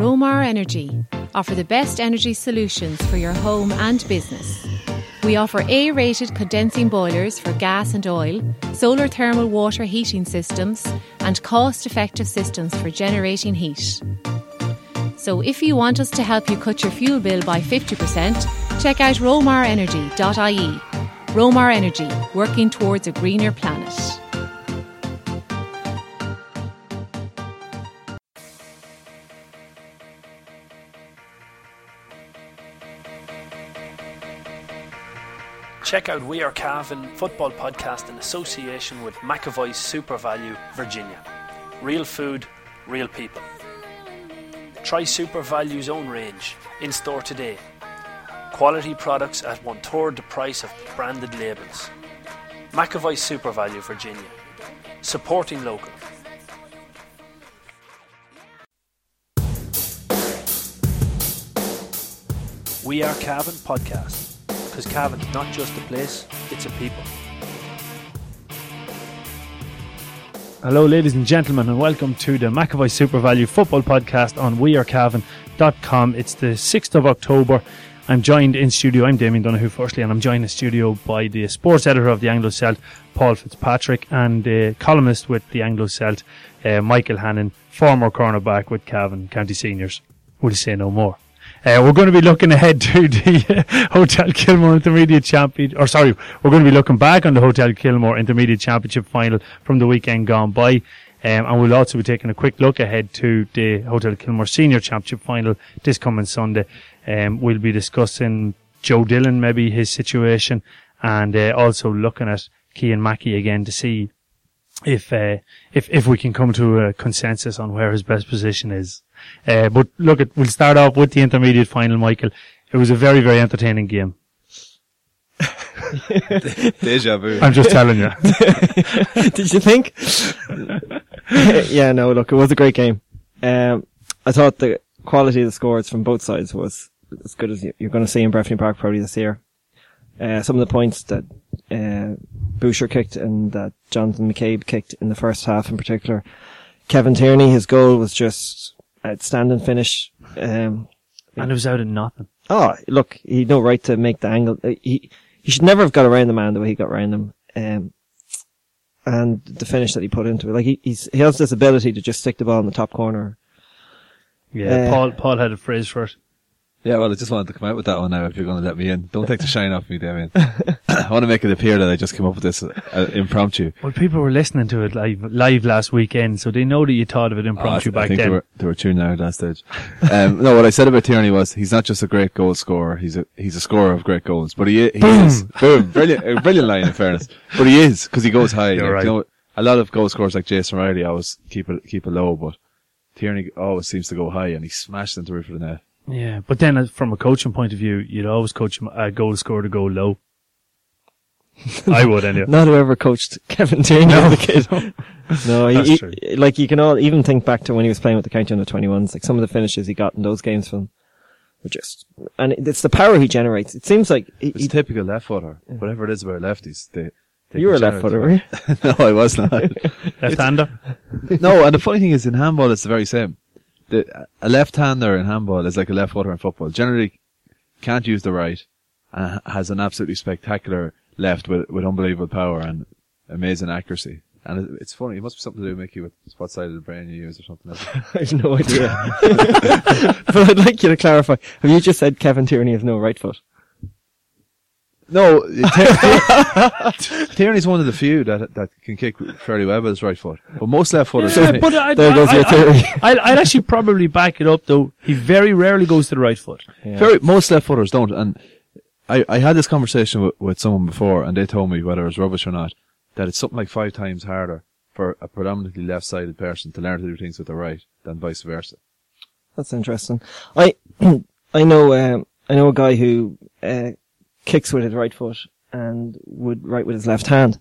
Romar Energy offer the best energy solutions for your home and business. We offer A rated condensing boilers for gas and oil, solar thermal water heating systems, and cost effective systems for generating heat. So if you want us to help you cut your fuel bill by 50%, check out romarenergy.ie. Romar Energy, working towards a greener planet. Check out We Are Cavan football podcast in association with McAvoy SuperValu, Virginia. Real food, real people. Try SuperValu's own range in store today. Quality products at one third the price of branded labels. McAvoy SuperValu, Virginia. Supporting local. We Are Cavan podcast because Cavan's not just a place, it's a people. Hello, ladies and gentlemen, and welcome to the McAvoy SuperValu Football Podcast on wearecavan.com. It's the 6th of October. I'm joined in studio. I'm Damien Donahue, firstly, and I'm joined in studio by the sports editor of the Anglo Celt, Paul Fitzpatrick, and the columnist with the Anglo Celt, uh, Michael Hannon, former cornerback with Cavan County Seniors. We'll say no more. Uh, we're going to be looking ahead to the Hotel Kilmore Intermediate Championship, or sorry, we're going to be looking back on the Hotel Kilmore Intermediate Championship final from the weekend gone by. Um, and we'll also be taking a quick look ahead to the Hotel Kilmore Senior Championship final this coming Sunday. Um, we'll be discussing Joe Dillon, maybe his situation, and uh, also looking at Cian Mackey again to see if uh, if if we can come to a consensus on where his best position is. Uh, but look, at, we'll start off with the intermediate final, Michael. It was a very very entertaining game. Deja vu. I'm just telling you. Did you think? yeah, no, look, it was a great game. Um, I thought the quality of the scores from both sides was as good as you're going to see in Breffni Park probably this year. Uh, some of the points that uh, Boucher kicked and that Jonathan McCabe kicked in the first half in particular. Kevin Tierney, his goal was just outstanding finish. Um, and it was out of nothing. Oh, look, he no right to make the angle. Uh, He he should never have got around the man the way he got around him. Um, and the finish that he put into it, like he he's, he has this ability to just stick the ball in the top corner. Yeah, Uh, Paul Paul had a phrase for it. Yeah, well, I just wanted to come out with that one now if you're going to let me in. Don't take the shine off me, Damien. I want to make it appear that I just came up with this uh, impromptu. Well, people were listening to it live live last weekend, so they know that you thought of it Oh, I, impromptu I back think then. They were, they were tuning out at that stage. Um, no, what I said about Tierney was he's not just a great goal scorer. He's a he's a scorer of great goals. But he, he is boom, brilliant, a brilliant line in fairness. But he is because he goes high. You're Like, right. you know, a lot of goal scorers like Jason Riley always keep it keep it low, but Tierney always seems to go high and he smashed into the roof of the net. Yeah, but then uh, from a coaching point of view, you'd always coach a goal scorer to go low. I would anyway. Not whoever coached Kevin Tierney as a kid. no, he, That's he- true. like you can all even think back to when he was playing with the county under 21s, like some of the finishes he got in those games from were just, and it's the power he generates. It seems like he, It's he, typical left footer. Whatever it is about lefties, they. they you were a left footer, were you? no, I was not. Left-hander. no, and the funny thing is in handball it's the very same. The, a left-hander in handball is like a left footer in football. Generally can't use the right and has an absolutely spectacular left with, with unbelievable power and amazing accuracy. And it, it's funny, it must be something to do, with Mickey, with what side of the brain you use or something. Else. I have no idea. but I'd like you to clarify. Have you just said Kevin Tierney has no right foot? No, Tier- Tierney's one of the few that that can kick fairly well with his right foot. But most left footers, Yeah, but I, There goes I, your I- theory. I, I'd actually probably back it up though. He very rarely goes to the right foot. Yeah. Very, most left footers don't. And I, I had this conversation with, with someone before and they told me whether it was rubbish or not, that it's something like five times harder for a predominantly left-sided person to learn to do things with the right than vice versa. That's interesting. I I know um, I know a guy who uh, kicks with his right foot and would write with his left hand.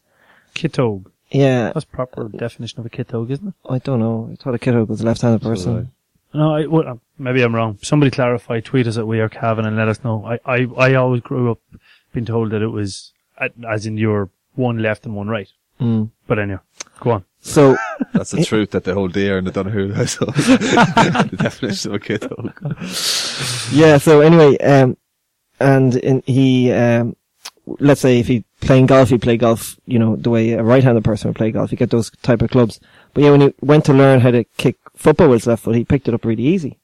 Ciotóg. Yeah, That's proper definition of a ciotóg, isn't it? I don't know. I thought a ciotóg was a left-handed person. No, I, well, uh, maybe I'm wrong. Somebody clarify. Tweet us at We Are Cavan and let us know. I, I, I always grew up being told that it was as in your one left and one right. Mm. But anyway, Go on. So That's the truth that they hold dear in the Donahue household. the definition of a ciotóg. yeah. So anyway, um, and in, he, um, let's say if he playing golf, he play golf, you know, the way a right-handed person would play golf. You get those type of clubs. But yeah, when he went to learn how to kick football with his left foot, he picked it up really easy.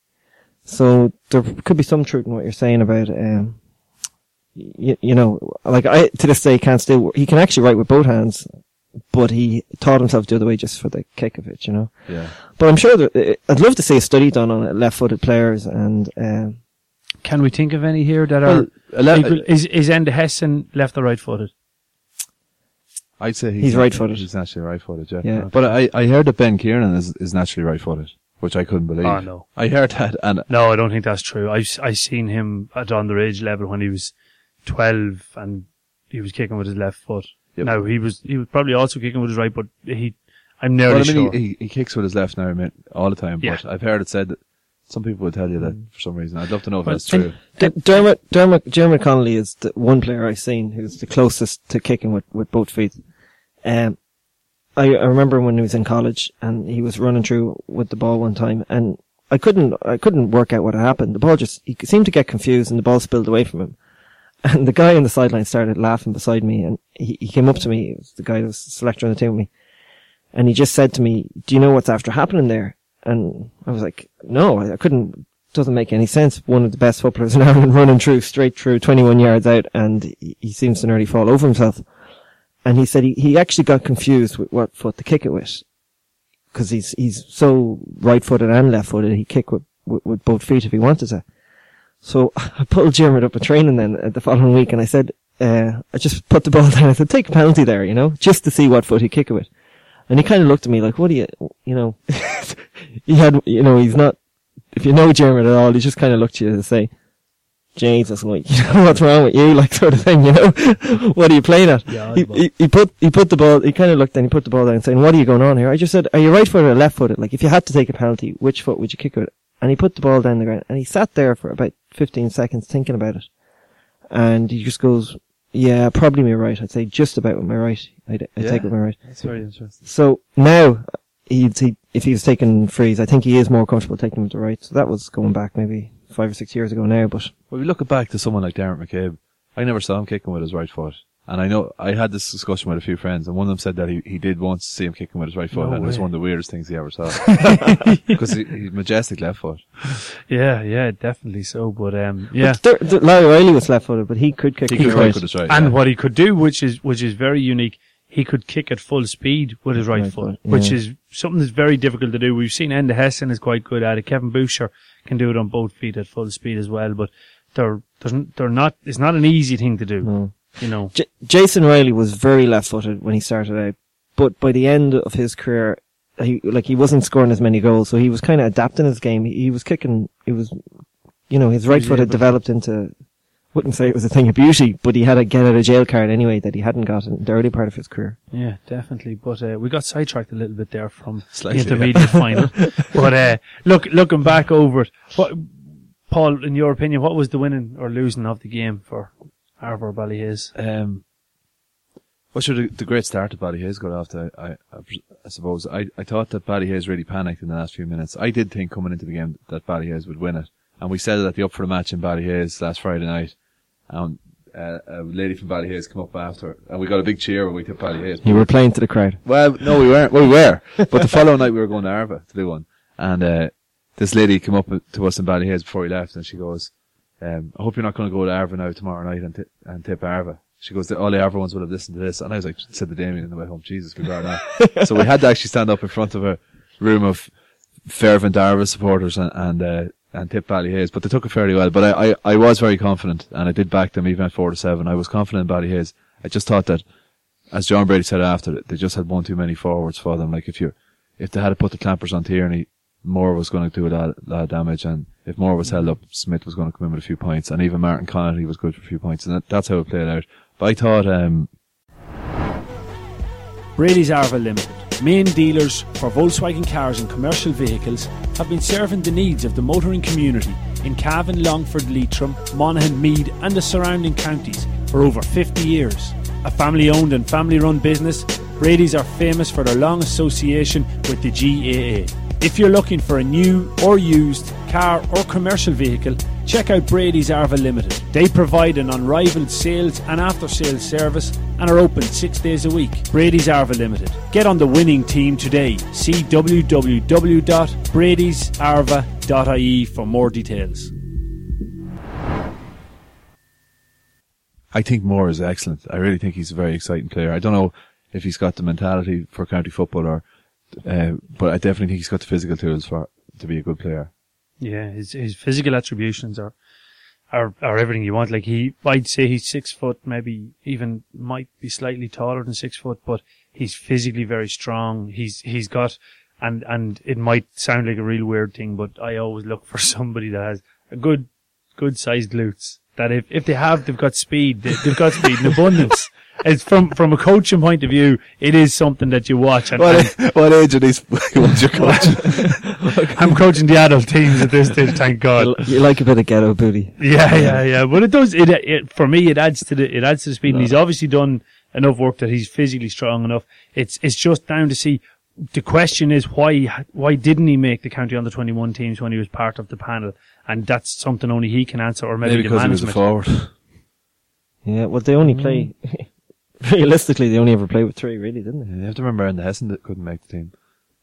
So there could be some truth in what you're saying about, um, you, you know, like I to this day can't still he can actually write with both hands, but he taught himself the other way just for the kick of it, you know. Yeah. But I'm sure that I'd love to see a study done on left-footed players and. Um, Can we think of any here that Well, are ele- equal? Is is Enda Hessen left or right footed? I'd say he's, He's right-footed. He's naturally right-footed, yeah. Yeah. But I, I heard that Ben Kieran is, is naturally right-footed, which I couldn't believe. Oh, no. I heard that, and No, I don't think that's true. I I seen him at underage level when he was twelve and he was kicking with his left foot. Yep. Now he was he was probably also kicking with his right, but he I'm well, nearly I mean, sure. he, he, he kicks with his left now I mean, all the time. But I've heard it said that some people would tell you that for some reason. I'd love to know if that's true. D- Diarmuid, Diarmuid, Diarmuid Connolly is the one player I've seen who's the closest to kicking with, with both feet. Um, I, I remember when he was in college and he was running through with the ball one time and I couldn't, I couldn't work out what had happened. The ball just, he seemed to get confused and the ball spilled away from him. And the guy on the sideline started laughing beside me and he, he came up to me, it was the guy that was selector on the team with me, and he just said to me, do you know what's after happening there? And I was like, no, I, I couldn't, doesn't make any sense. One of the best footballers in Ireland running through, straight through, 21 yards out, and he, he seems to nearly fall over himself. And he said he, he actually got confused with what foot to kick it with. Cause he's, he's so right-footed and left-footed, he kick with, with, with both feet if he wanted to. So I pulled Diarmuid up a training then uh, the following week and I said, uh, I just put the ball down. I said, take a penalty there, you know, just to see what foot he kick it with. And he kind of looked at me like, what do you, you know, he had, you know, he's not, if you know Diarmuid at all, he just kind of looked at you and say, Jesus, like, you know, what's wrong with you, like, sort of thing, you know? what are you playing at? Yeah, he, he, he put, he put the ball, he kind of looked and he put the ball down and saying, what are you going on here? I just said, are you right footed or left footed? Like, if you had to take a penalty, which foot would you kick with? And he put the ball down the ground and he sat there for about 15 seconds thinking about it. And he just goes, yeah, probably my right. I'd say just about with my right. I'd, I'd Yeah. take it with my right. That's very interesting. So now, he'd, he, if he was taking frees, I think he is more comfortable taking them with the right. So that was going back maybe five or six years ago now, but Well, we look back to someone like Darren McCabe. I never saw him kicking with his right foot. And I know, I had this discussion with a few friends, and one of them said that he, he did once see him kicking with his right foot, No and it was one of the weirdest things he ever saw. Because he, he's majestic left foot. yeah, yeah, definitely so. But um, yeah, But there, there, Larry Riley was left footed, but he could kick He could right right. with his right. and yeah. what he could do, which is which is very unique, he could kick at full speed with his right, Right foot, foot, which yeah. is something that's very difficult to do. We've seen Enda Hessen is quite good at it. Kevin Boucher can do it on both feet at full speed as well, but they're they're, they're not. It's not an easy thing to do. No. You know, J- Jason Riley was very left footed when he started out, but by the end of his career, he, like, he wasn't scoring as many goals, so he was kind of adapting his game. He, he was kicking, he was, you know, his right was foot had developed into, wouldn't say it was a thing of beauty, but he had a get out of jail card anyway that he hadn't got in the early part of his career. yeah, definitely. But uh, we got sidetracked a little bit there from Slightly, the intermediate final. But uh, look, looking back over it, what, Paul, in your opinion, what was the winning or losing of the game for Arva Ballyhaise? Um, what should the, the great start of Ballyhaise got off to? I, I, I suppose I, I thought that Ballyhaise really panicked in the last few minutes. I did think coming into the game that Ballyhaise would win it, and we said it at the up for the match in Ballyhaise last Friday night. And uh, a lady from Ballyhaise came up after, and we got a big cheer when we took Ballyhaise. You were playing to the crowd. Well, no, we weren't. Well, we were. But the following night we were going to Arva to do one. And, uh, this lady came up to us in Ballyhaise before we left and she goes, um, I hope you're not going to go to Arva now tomorrow night and, t- and tip Arva. She goes, all the Arva ones would have listened to this. And I was like, said to Damien on the way home, Jesus, we not. so we had to actually stand up in front of a room of fervent Arva supporters and, and, uh, and tip Ballyhaise, but they took it fairly well. But I, I, I was very confident and I did back them even at four to seven. I was confident in Ballyhaise. I just thought that as John Brady said after it, they just had one too many forwards for them. Like if you, if they had to put the clampers on Tierney, Moore was going to do a lot, lot of damage, and if Moore was held up, Smith was going to come in with a few points, and even Martin Connolly was good for a few points, and that, that's how it played out. But I thought, um, Brady's Arva Limited, main dealers for Volkswagen cars and commercial vehicles, have been serving the needs of the motoring community in Cavan, Longford, Leitrim, Monaghan, Meath, and the surrounding counties for over 50 years. A family owned and family run business, Brady's are famous for their long association with the GAA. If you're looking for a new or used car or commercial vehicle, check out Brady's Arva Limited. They provide an unrivaled sales and after sales service and are open six days a week. Brady's Arva Limited. Get on the winning team today. See www.bradysarva.ie for more details. I think Moore is excellent. I really think he's a very exciting player. I don't know if he's got the mentality for county football or, uh, but I definitely think he's got the physical tools for to be a good player. Yeah, his his physical attributions are are are everything you want. Like he, I'd say he's six foot, maybe even might be slightly taller than six foot, but he's physically very strong. He's he's got, and and it might sound like a real weird thing, but I always look for somebody that has a good good sized glutes. That if if they have, they've got speed. They, they've got speed in abundance. It's from from a coaching point of view, it is something that you watch. And, and What, what age are these? What's your coach? I'm coaching the adult teams at this stage, thank God. You, you like a bit of ghetto booty. Yeah, yeah, yeah. But it does. It, it for me, it adds to the it adds to the speed. And he's obviously done enough work that he's physically strong enough. It's it's just down to see. The question is why why didn't he make the county under twenty one teams when he was part of the panel? And that's something only he can answer, or maybe, Maybe the because he was a management. forward. Yeah, well, they only play. Mm. realistically, they only ever played with three, really, didn't they? You have to remember Aaron Hessen that couldn't make the team.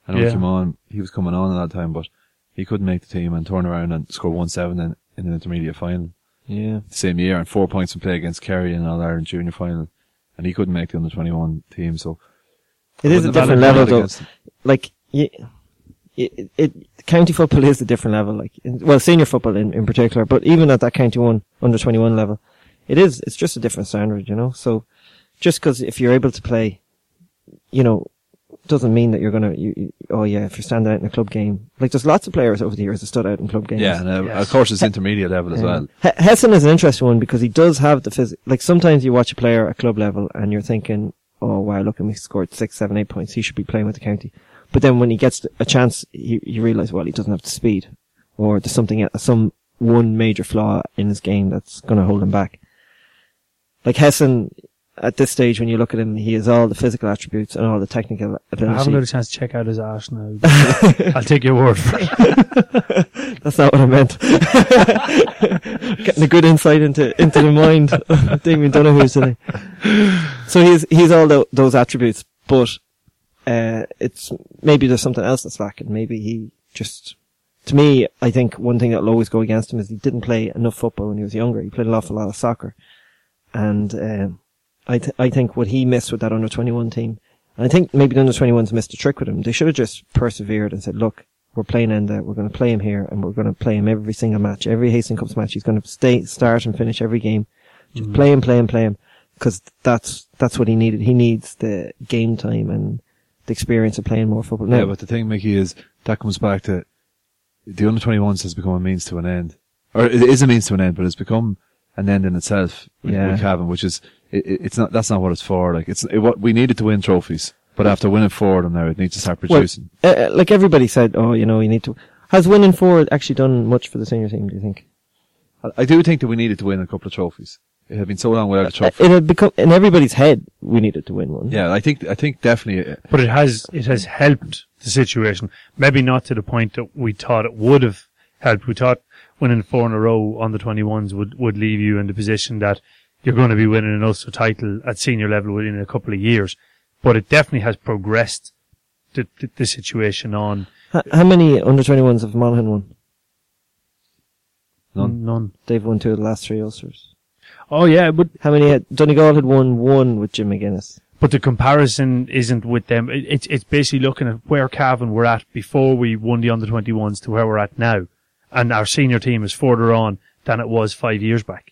I know Yeah. he came on, he was coming on at that time, but he couldn't make the team and turn around and score one seven in, in an intermediate final Yeah. same year and four points in play against Kerry in All Ireland junior final, and he couldn't make the under twenty one team. So It is a different level, it though. Like, you, it, it, county football is a different level. Like, in, well, senior football in, in particular, but even at that county one, under 21 level, it is, it's just a different standard, you know? So, just because if you're able to play, you know, doesn't mean that you're gonna, you, you, oh yeah, if you're standing out in a club game. Like, there's lots of players over the years that stood out in club games. Yeah, and uh, Yes. of course it's intermediate level as Yeah. well. He- Hessen is an interesting one because he does have the phys- like sometimes you watch a player at club level and you're thinking, oh wow, look at him, he scored six, seven, eight points. He should be playing with the county. But then when he gets a chance, you, you realize, well, he doesn't have the speed or there's something, some one major flaw in his game that's going to hold him back. Like Hessen, at this stage, when you look at him, he has all the physical attributes and all the technical I haven't ability. got a chance to check out his arse now. I'll take your word for it. That's not what I meant. Getting a good insight into into the mind of Damien Donahue today. So he's he's all tho- those attributes, but uh, it's maybe there's something else that's lacking. Maybe he just. To me, I think one thing that'll always go against him is he didn't play enough football when he was younger. He played an awful lot of soccer, and um, I th- I think what he missed with that under twenty one team, and I think maybe the under 21s missed a trick with him. They should have just persevered and said, look, we're playing Enda, we're going to play him here, and we're going to play him every single match, every Hastings Cups match. He's going to stay, start and finish every game. Just mm-hmm. play him, play him, play him. Cause that's, that's what he needed. He needs the game time and the experience of playing more football. Yeah, but the thing, Mickey, is that comes back to the under 21s has become a means to an end. Or it is a means to an end, but it's become an end in itself with, Yeah. with Cavan, which is, it, it- it's not, that's not what it's for. Like, it's, it, what, we needed to win trophies, but after winning four of them now, it needs to start producing. uh, uh, like everybody said, oh, you know, you need to, has winning four actually done much for the senior team, do you think? I, I do think that we needed to win a couple of trophies. It had been so long without a Uh, trophy. It had become, in everybody's head, we needed to win one. Yeah, I think, I think definitely, uh, But it has it has helped the situation. Maybe not to the point that we thought it would have helped. We thought winning four in a row on the twenty ones would, would leave you in the position that you're going to be winning an Ulster title at senior level within a couple of years. But it definitely has progressed the, the, the situation on H- how many under 21s have Monaghan won? None. Mm, none. They've won two of the last three Ulsters. Oh yeah, but How many had, Donegal had won one with Jim McGuinness. But the comparison isn't with them. It, it's it's basically looking at where Cavan were at before we won the under 21s to where we're at now. And our senior team is further on than it was five years back.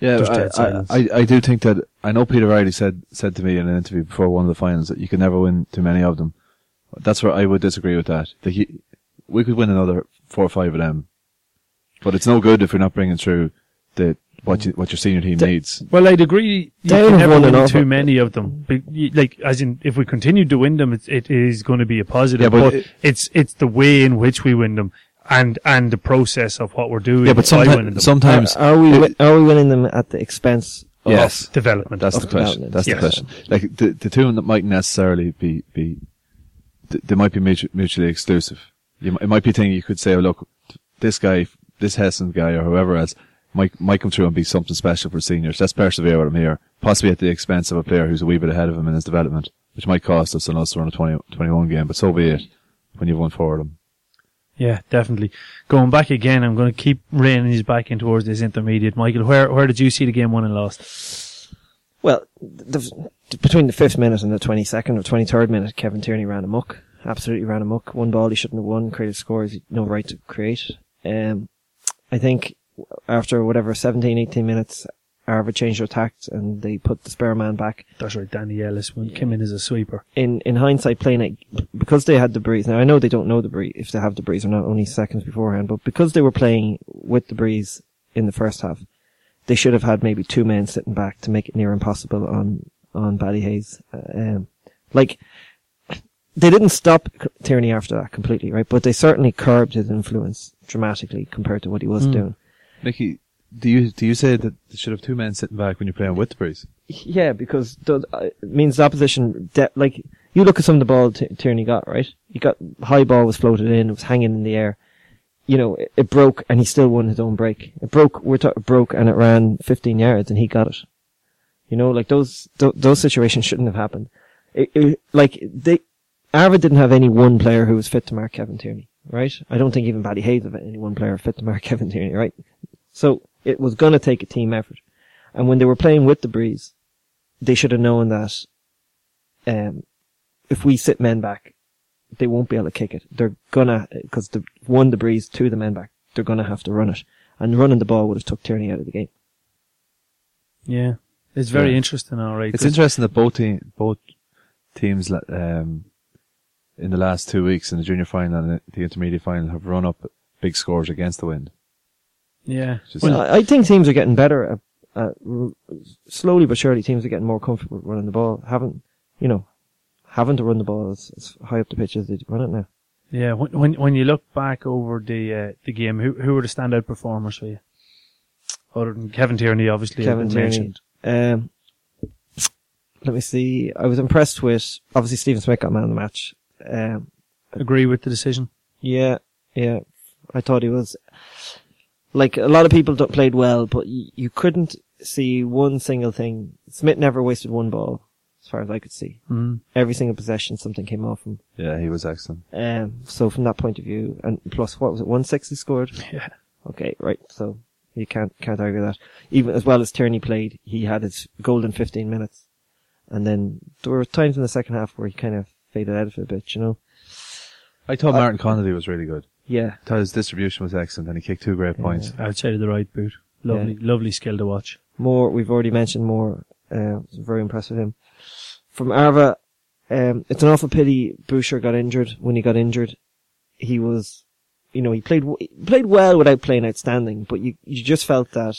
Yeah, Just dead I, I, silence. I, I do think that I know Peter Riley said said to me in an interview before one of the finals that you can never win too many of them. That's where I would disagree with that. That he, we could win another four or five of them, but it's no good if we're not bringing through the what you, what your senior team needs. Well, I'd agree. You Down can never one win too over. many of them. But you- Like, as in, if we continue to win them, it's, it is going to be a positive. Yeah, but but it- it's it's the way in which we win them, and and the process of what we're doing. Yeah, but by them. sometimes sometimes Are, are we wi- are we winning them at the expense? Of, yes, development. That's Of the question. That's yes. the question. Like the the two that might necessarily be be they might be mutually exclusive. You, mi- it might be a thing you could say, oh look, this guy, this Hessen guy, or whoever else might might come through and be something special for seniors. Let's persevere with him here, possibly at the expense of a player who's a wee bit ahead of him in his development, which might cost us unless we're on a 20, 21 game. But so be it. When you've won four of them. Yeah, definitely. Going back again, I'm going to keep reining these back in towards this intermediate. Michael, where where did you see the game won and lost? Well, the, between the fifth minute and the twenty second or twenty third minute, Kevin Tierney ran amok. Absolutely ran amok. One ball he shouldn't have won. Created scores he no right to create. Um, I think after whatever 17, 18 minutes, Arva changed their tact and they put the spare man back. That's right, Danny Ellis when came in as a sweeper. in in hindsight playing it because they had the breeze. Now I know they don't know the breeze if they have the breeze or not only seconds beforehand, but because they were playing with the breeze in the first half, they should have had maybe two men sitting back to make it near impossible on on Ballyhaise. Uh, Um, like they didn't stop C- Tierney after that completely, right? But they certainly curbed his influence dramatically compared to what he was Mm. doing. Mickey, do you do you say that they should have two men sitting back when you're playing with the breeze? Yeah, because the, uh, it means the opposition, de- like, you look at some of the ball T- Tierney got, right? He got, high ball was floated in, it was hanging in the air. You know, it, it broke and he still won his own break. It broke, we're broke and it ran 15 yards and he got it. You know, like those, th- those situations shouldn't have happened. It, it, like, they, Arva didn't have any one player who was fit to mark Kevin Tierney, right? I don't think even Ballyhaise had any one player fit to mark Kevin Tierney, right? So, it was gonna take a team effort. And when they were playing with the breeze, they should have known that um, if we sit men back, they won't be able to kick it. They're gonna because the one the breeze, two the men back. They're gonna have to run it, and running the ball would have took Tierney out of the game. Yeah, it's very Yeah. interesting. All right, it's interesting that both team, both teams um, in the last two weeks in the junior final and the intermediate final have run up big scores against the wind. Yeah, Just- well, I, I think teams are getting better. At, at, r- slowly but surely, teams are getting more comfortable running the ball. Haven't you know? Having to run the ball as, as high up the pitch as they run it now. yeah. When when when you look back over the uh, the game, who who were the standout performers for you? Other than Kevin Tierney, obviously. Kevin Tierney. mentioned. Um, let me see. I was impressed with obviously Stephen Smith got man of the match. Um, Agree with the decision. Yeah, yeah. I thought he was like a lot of people d- played well, but y- you couldn't see one single thing. Smith never wasted one ball, as far as I could see. Mm. Every single possession, something came off him. Yeah, he was excellent. Um, so from that point of view, and plus, what was it? One six he scored. Yeah. Okay, right. So you can't can't argue that. Even as well as Tierney played, he had his golden fifteen minutes, and then there were times in the second half where he kind of faded out of it a bit. You know. I thought Martin Connolly was really good. Yeah. I thought his distribution was excellent and he kicked two great points. Outside of the right boot, lovely, lovely skill to watch. More, we've already mentioned more. Uh, was very impressed with him. From Arva, um, it's an awful pity Boucher got injured. When he got injured, he was, you know, he played he played well without playing outstanding. But you you just felt that,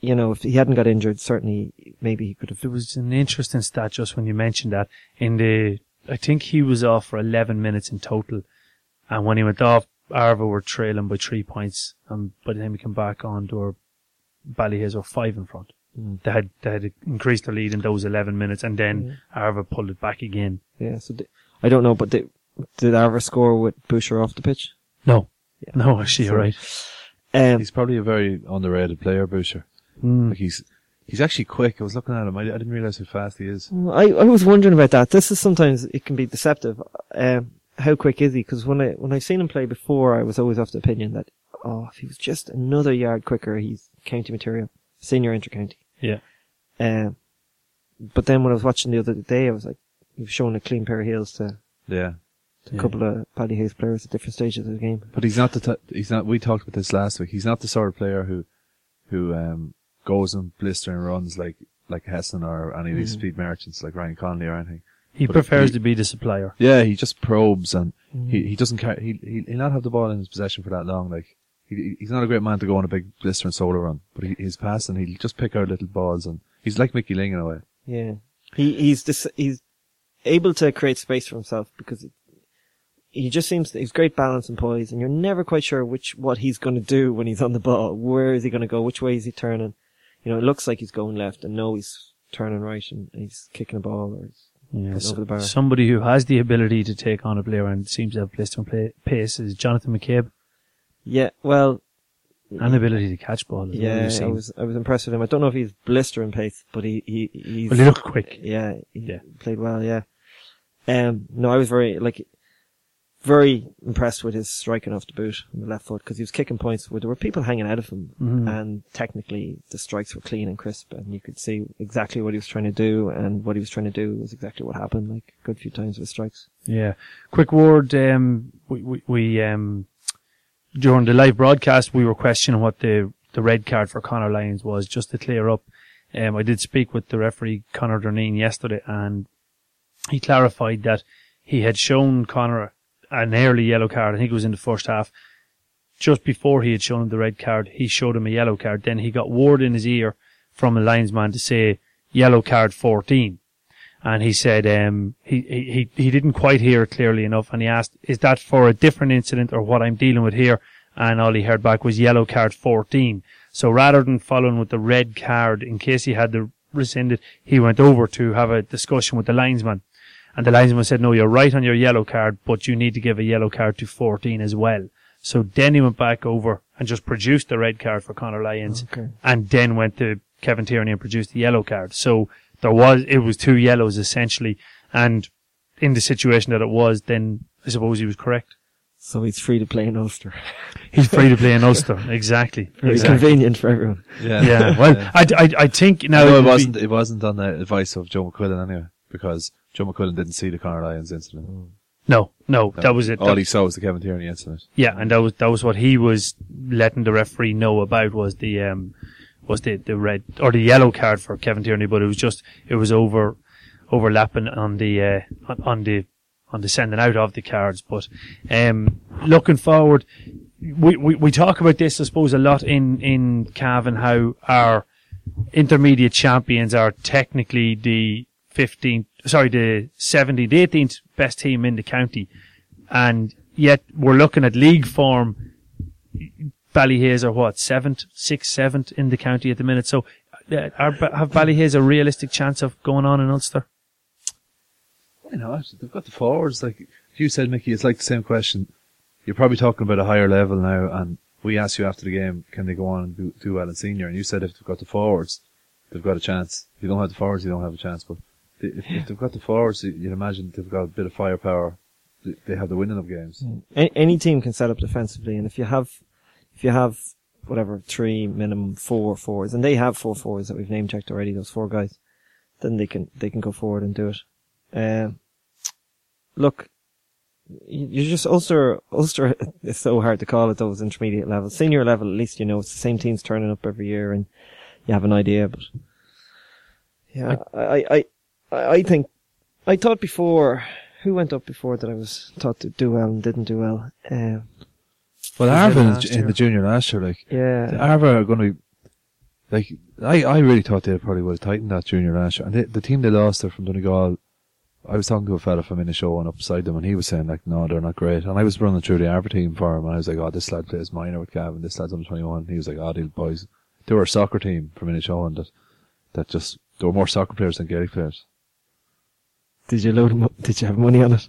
you know, if he hadn't got injured, certainly maybe he could have. There was an interesting stat just when you mentioned that. In the, I think he was off for 11 minutes in total. And when he went off, Arva were trailing by three points. And by the time he came back on, they were, Ballyhaise were five in front. Mm. They had, they had increased their lead in those 11 minutes and then Arva pulled it back again. Yeah. So di- I don't know, but did, did Arva score with Boucher off the pitch? No. Yeah. No, actually, you're right. Um, He's probably a very underrated player, Boucher. Mm. Like he's he's actually quick. I was looking at him. I, I didn't realize how fast he is. I, I was wondering about that. This is sometimes it can be deceptive. Um, how quick is he? Because when I when I seen him play before, I was always of the opinion that oh, if he was just another yard quicker, he's county material, senior intercounty. Yeah. Um, but then when I was watching the other day, I was like, he was showing a clean pair of heels to, Yeah. to Yeah. a couple of Ballyhaise players at different stages of the game. But he's not the t- he's not. We talked about this last week. He's not the sort of player who who um goes and blistering runs like like Hessen or any of these Mm. speed merchants like Ryan Conley or anything. He But prefers he- to be the supplier. Yeah, he just probes and Mm. he, he doesn't care. He, he, he'll not have the ball in his possession for that long. Like, he, he's not a great man to go on a big blistering solo run, but he, he's passing. He'll just pick out little balls and he's like Mickey Ling in a way. Yeah, he he's this, he's able to create space for himself because it, he just seems he's great balance and poise, and you're never quite sure which what he's going to do when he's on the ball. Where is he going to go? Which way is he turning? You know, it looks like he's going left, and no, he's turning right, and he's kicking a ball or he's Yeah, so- over the bar. somebody who has the ability to take on a player and seems to have blistering play, pace is Jonathan McCabe, yeah. Well, and ability to catch ball. As yeah, I was I was impressed with him. I don't know if he's blistering pace, but he he he's Well, he looked quick. Yeah, he Yeah. played well. Yeah. Um, no, I was very like very impressed with his striking off the boot on the left foot because he was kicking points where there were people hanging out of him, Mhm. and technically the strikes were clean and crisp, and you could see exactly what he was trying to do, and what he was trying to do was exactly what happened. Like a good few times with strikes. Yeah. Quick word. Um, we, we, we um, during the live broadcast, we were questioning what the the red card for Connor Lyons was, just to clear up. Um, I did speak with the referee Connor Durneen yesterday, and he clarified that he had shown Connor an early yellow card. I think it was in the first half. Just before he had shown him the red card, he showed him a yellow card. Then he got word in his ear from a linesman to say yellow card 14 and he said um, he, he he didn't quite hear it clearly enough, and he asked, "Is that for a different incident or what I'm dealing with here?" And all he heard back was yellow card 14. So rather than following with the red card in case he had to rescind it, he went over to have a discussion with the linesman, and the linesman said, "No, you're right on your yellow card, but you need to give a yellow card to 14 as well." So then he went back over and just produced the red card for Connor Lyons Okay. and then went to Kevin Tierney and produced the yellow card. So there was, it was two yellows essentially. And in the situation that it was, then I suppose he was correct. So he's free to play in Ulster. He's free to play in Ulster. Exactly. Very exactly. convenient for everyone. Yeah. Yeah. Well, I, I, I think now. no, would it wasn't. It wasn't on the advice of Joe McQuillan anyway, because Joe McQuillan didn't see the Conor Lyons incident. No, no, that was it. All That- he saw was the Kevin Tierney incident. Yeah, and that was that was what he was letting the referee know about was the um was the the red or the yellow card for Kevin Tierney, but it was just it was over overlapping on the uh, on, on the on the sending out of the cards. But um looking forward, we, we we talk about this I suppose a lot in in Cavan how our intermediate champions are technically the 15th sorry the 17th, 18th best team in the county and yet we're looking at league form. Ballyhaise are what seventh, sixth, seventh in the county at the minute. So, uh, are, have Ballyhaise a realistic chance of going on in Ulster? Why not? They've got the forwards. Like you said, Mickey, it's like the same question. You're probably talking about a higher level now, and we asked you after the game, can they go on and do, do well in senior? And you said if they've got the forwards, they've got a chance. If you don't have the forwards, you don't have a chance. But if, if they've got the forwards, you- you'd imagine they've got a bit of firepower. They- They have the winning of games. A- any team can set up defensively, and if you have, if you have whatever three minimum four fours, and they have four fours that we've name checked already, those four guys, then they can they can go forward and do it. Um, look, you you just Ulster Ulster is so hard to call at those intermediate levels. Senior level, at least you know it's the same teams turning up every year, and you have an idea. But yeah, I I I, I think I thought before who went up before that I was thought to do well and didn't do well. Um, Well, Arva in, in the junior last year, like yeah, Arva are going to be like I, I really thought they probably would have tightened that junior last year. And they, the team they lost are from Donegal. I was talking to a fella from Inishowen up beside them, and he was saying like, no, they're not great. And I was running through the Arva team for him, and I was like, oh, this lad plays minor with Cavan. This lad's under twenty one. He was like, oh, these boys, they were a soccer team from Inishowen that that just there were more soccer players than Gaelic players. Did you load? Mo- did you have money on it?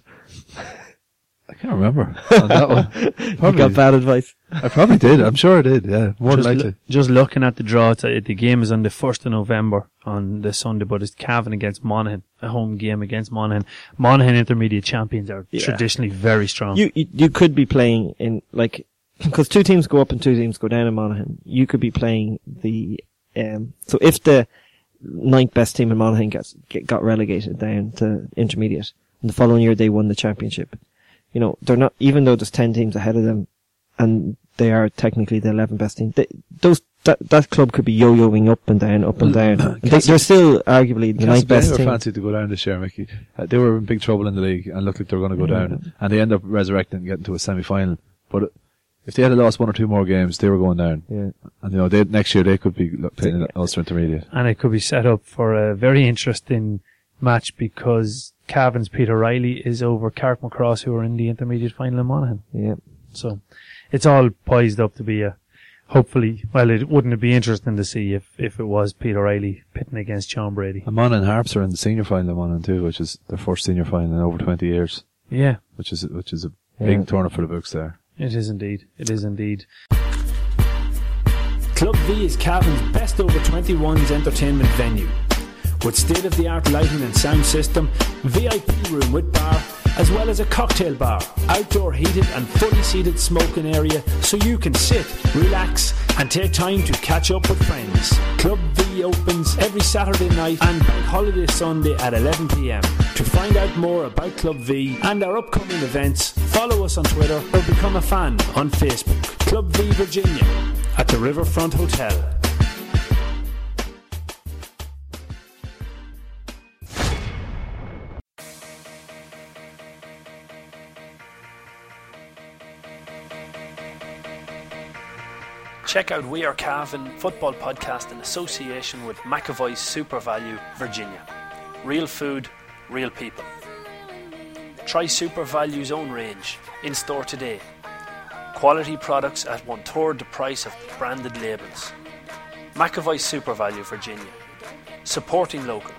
I can't remember on that one. You got bad advice. I probably did. I'm sure I did. Yeah, more just, likely. lo- just looking at the draw, the game is on the 1st of November on the Sunday, but it's Cavan against Monaghan, a home game against Monaghan. Monaghan intermediate champions are Yeah. traditionally very strong. You, you you could be playing in like because two teams go up and two teams go down in Monaghan. You could be playing the um. So if the ninth best team in Monaghan gets get, got relegated down to intermediate, and the following year they won the championship, you know they're not even though there's ten teams ahead of them, and they are technically the eleven best team. They, those that that club could be yo-yoing up and down, up and down. They, they're still arguably the ninth best team. fancied to go down this year, Mickey. Uh, they were in big trouble in the league and looked like they were going to go down. And they end up resurrecting and getting to a semi-final. But if they had lost one or two more games, they were going down. Yeah. And you know, they, next year they could be playing in Ulster Intermediate. and it could be set up for a very interesting match because Cavan's Peter Riley is over Carrickmacross, who are in the intermediate final in Monaghan. Yeah. So it's all poised up to be a hopefully. Well, it wouldn't it be interesting to see if if it was Peter Riley pitting against John Brady? And Monaghan Harps are in the senior final in Monaghan too, which is their first senior final in over 20 years, Yeah, which is, which is a Yeah. big tournament for the books there. It is indeed. It is indeed. Club V is Cavan's best over 21s entertainment venue. With state of the art lighting and sound system, VIP room with bar, as well as a cocktail bar, outdoor heated and fully seated smoking area so you can sit, relax, and take time to catch up with friends. Club V opens every Saturday night and Bank Holiday Sunday at 11pm. To find out more about Club V and our upcoming events, follow us on Twitter or become a fan on Facebook. Club V Virginia at the Riverfront Hotel. Check out We Are Cavan football podcast in association with McAvoy SuperValu Virginia. Real food, real people. Try SuperValu's own range in store today. Quality products at one third the price of branded labels. McAvoy SuperValu Virginia. Supporting local.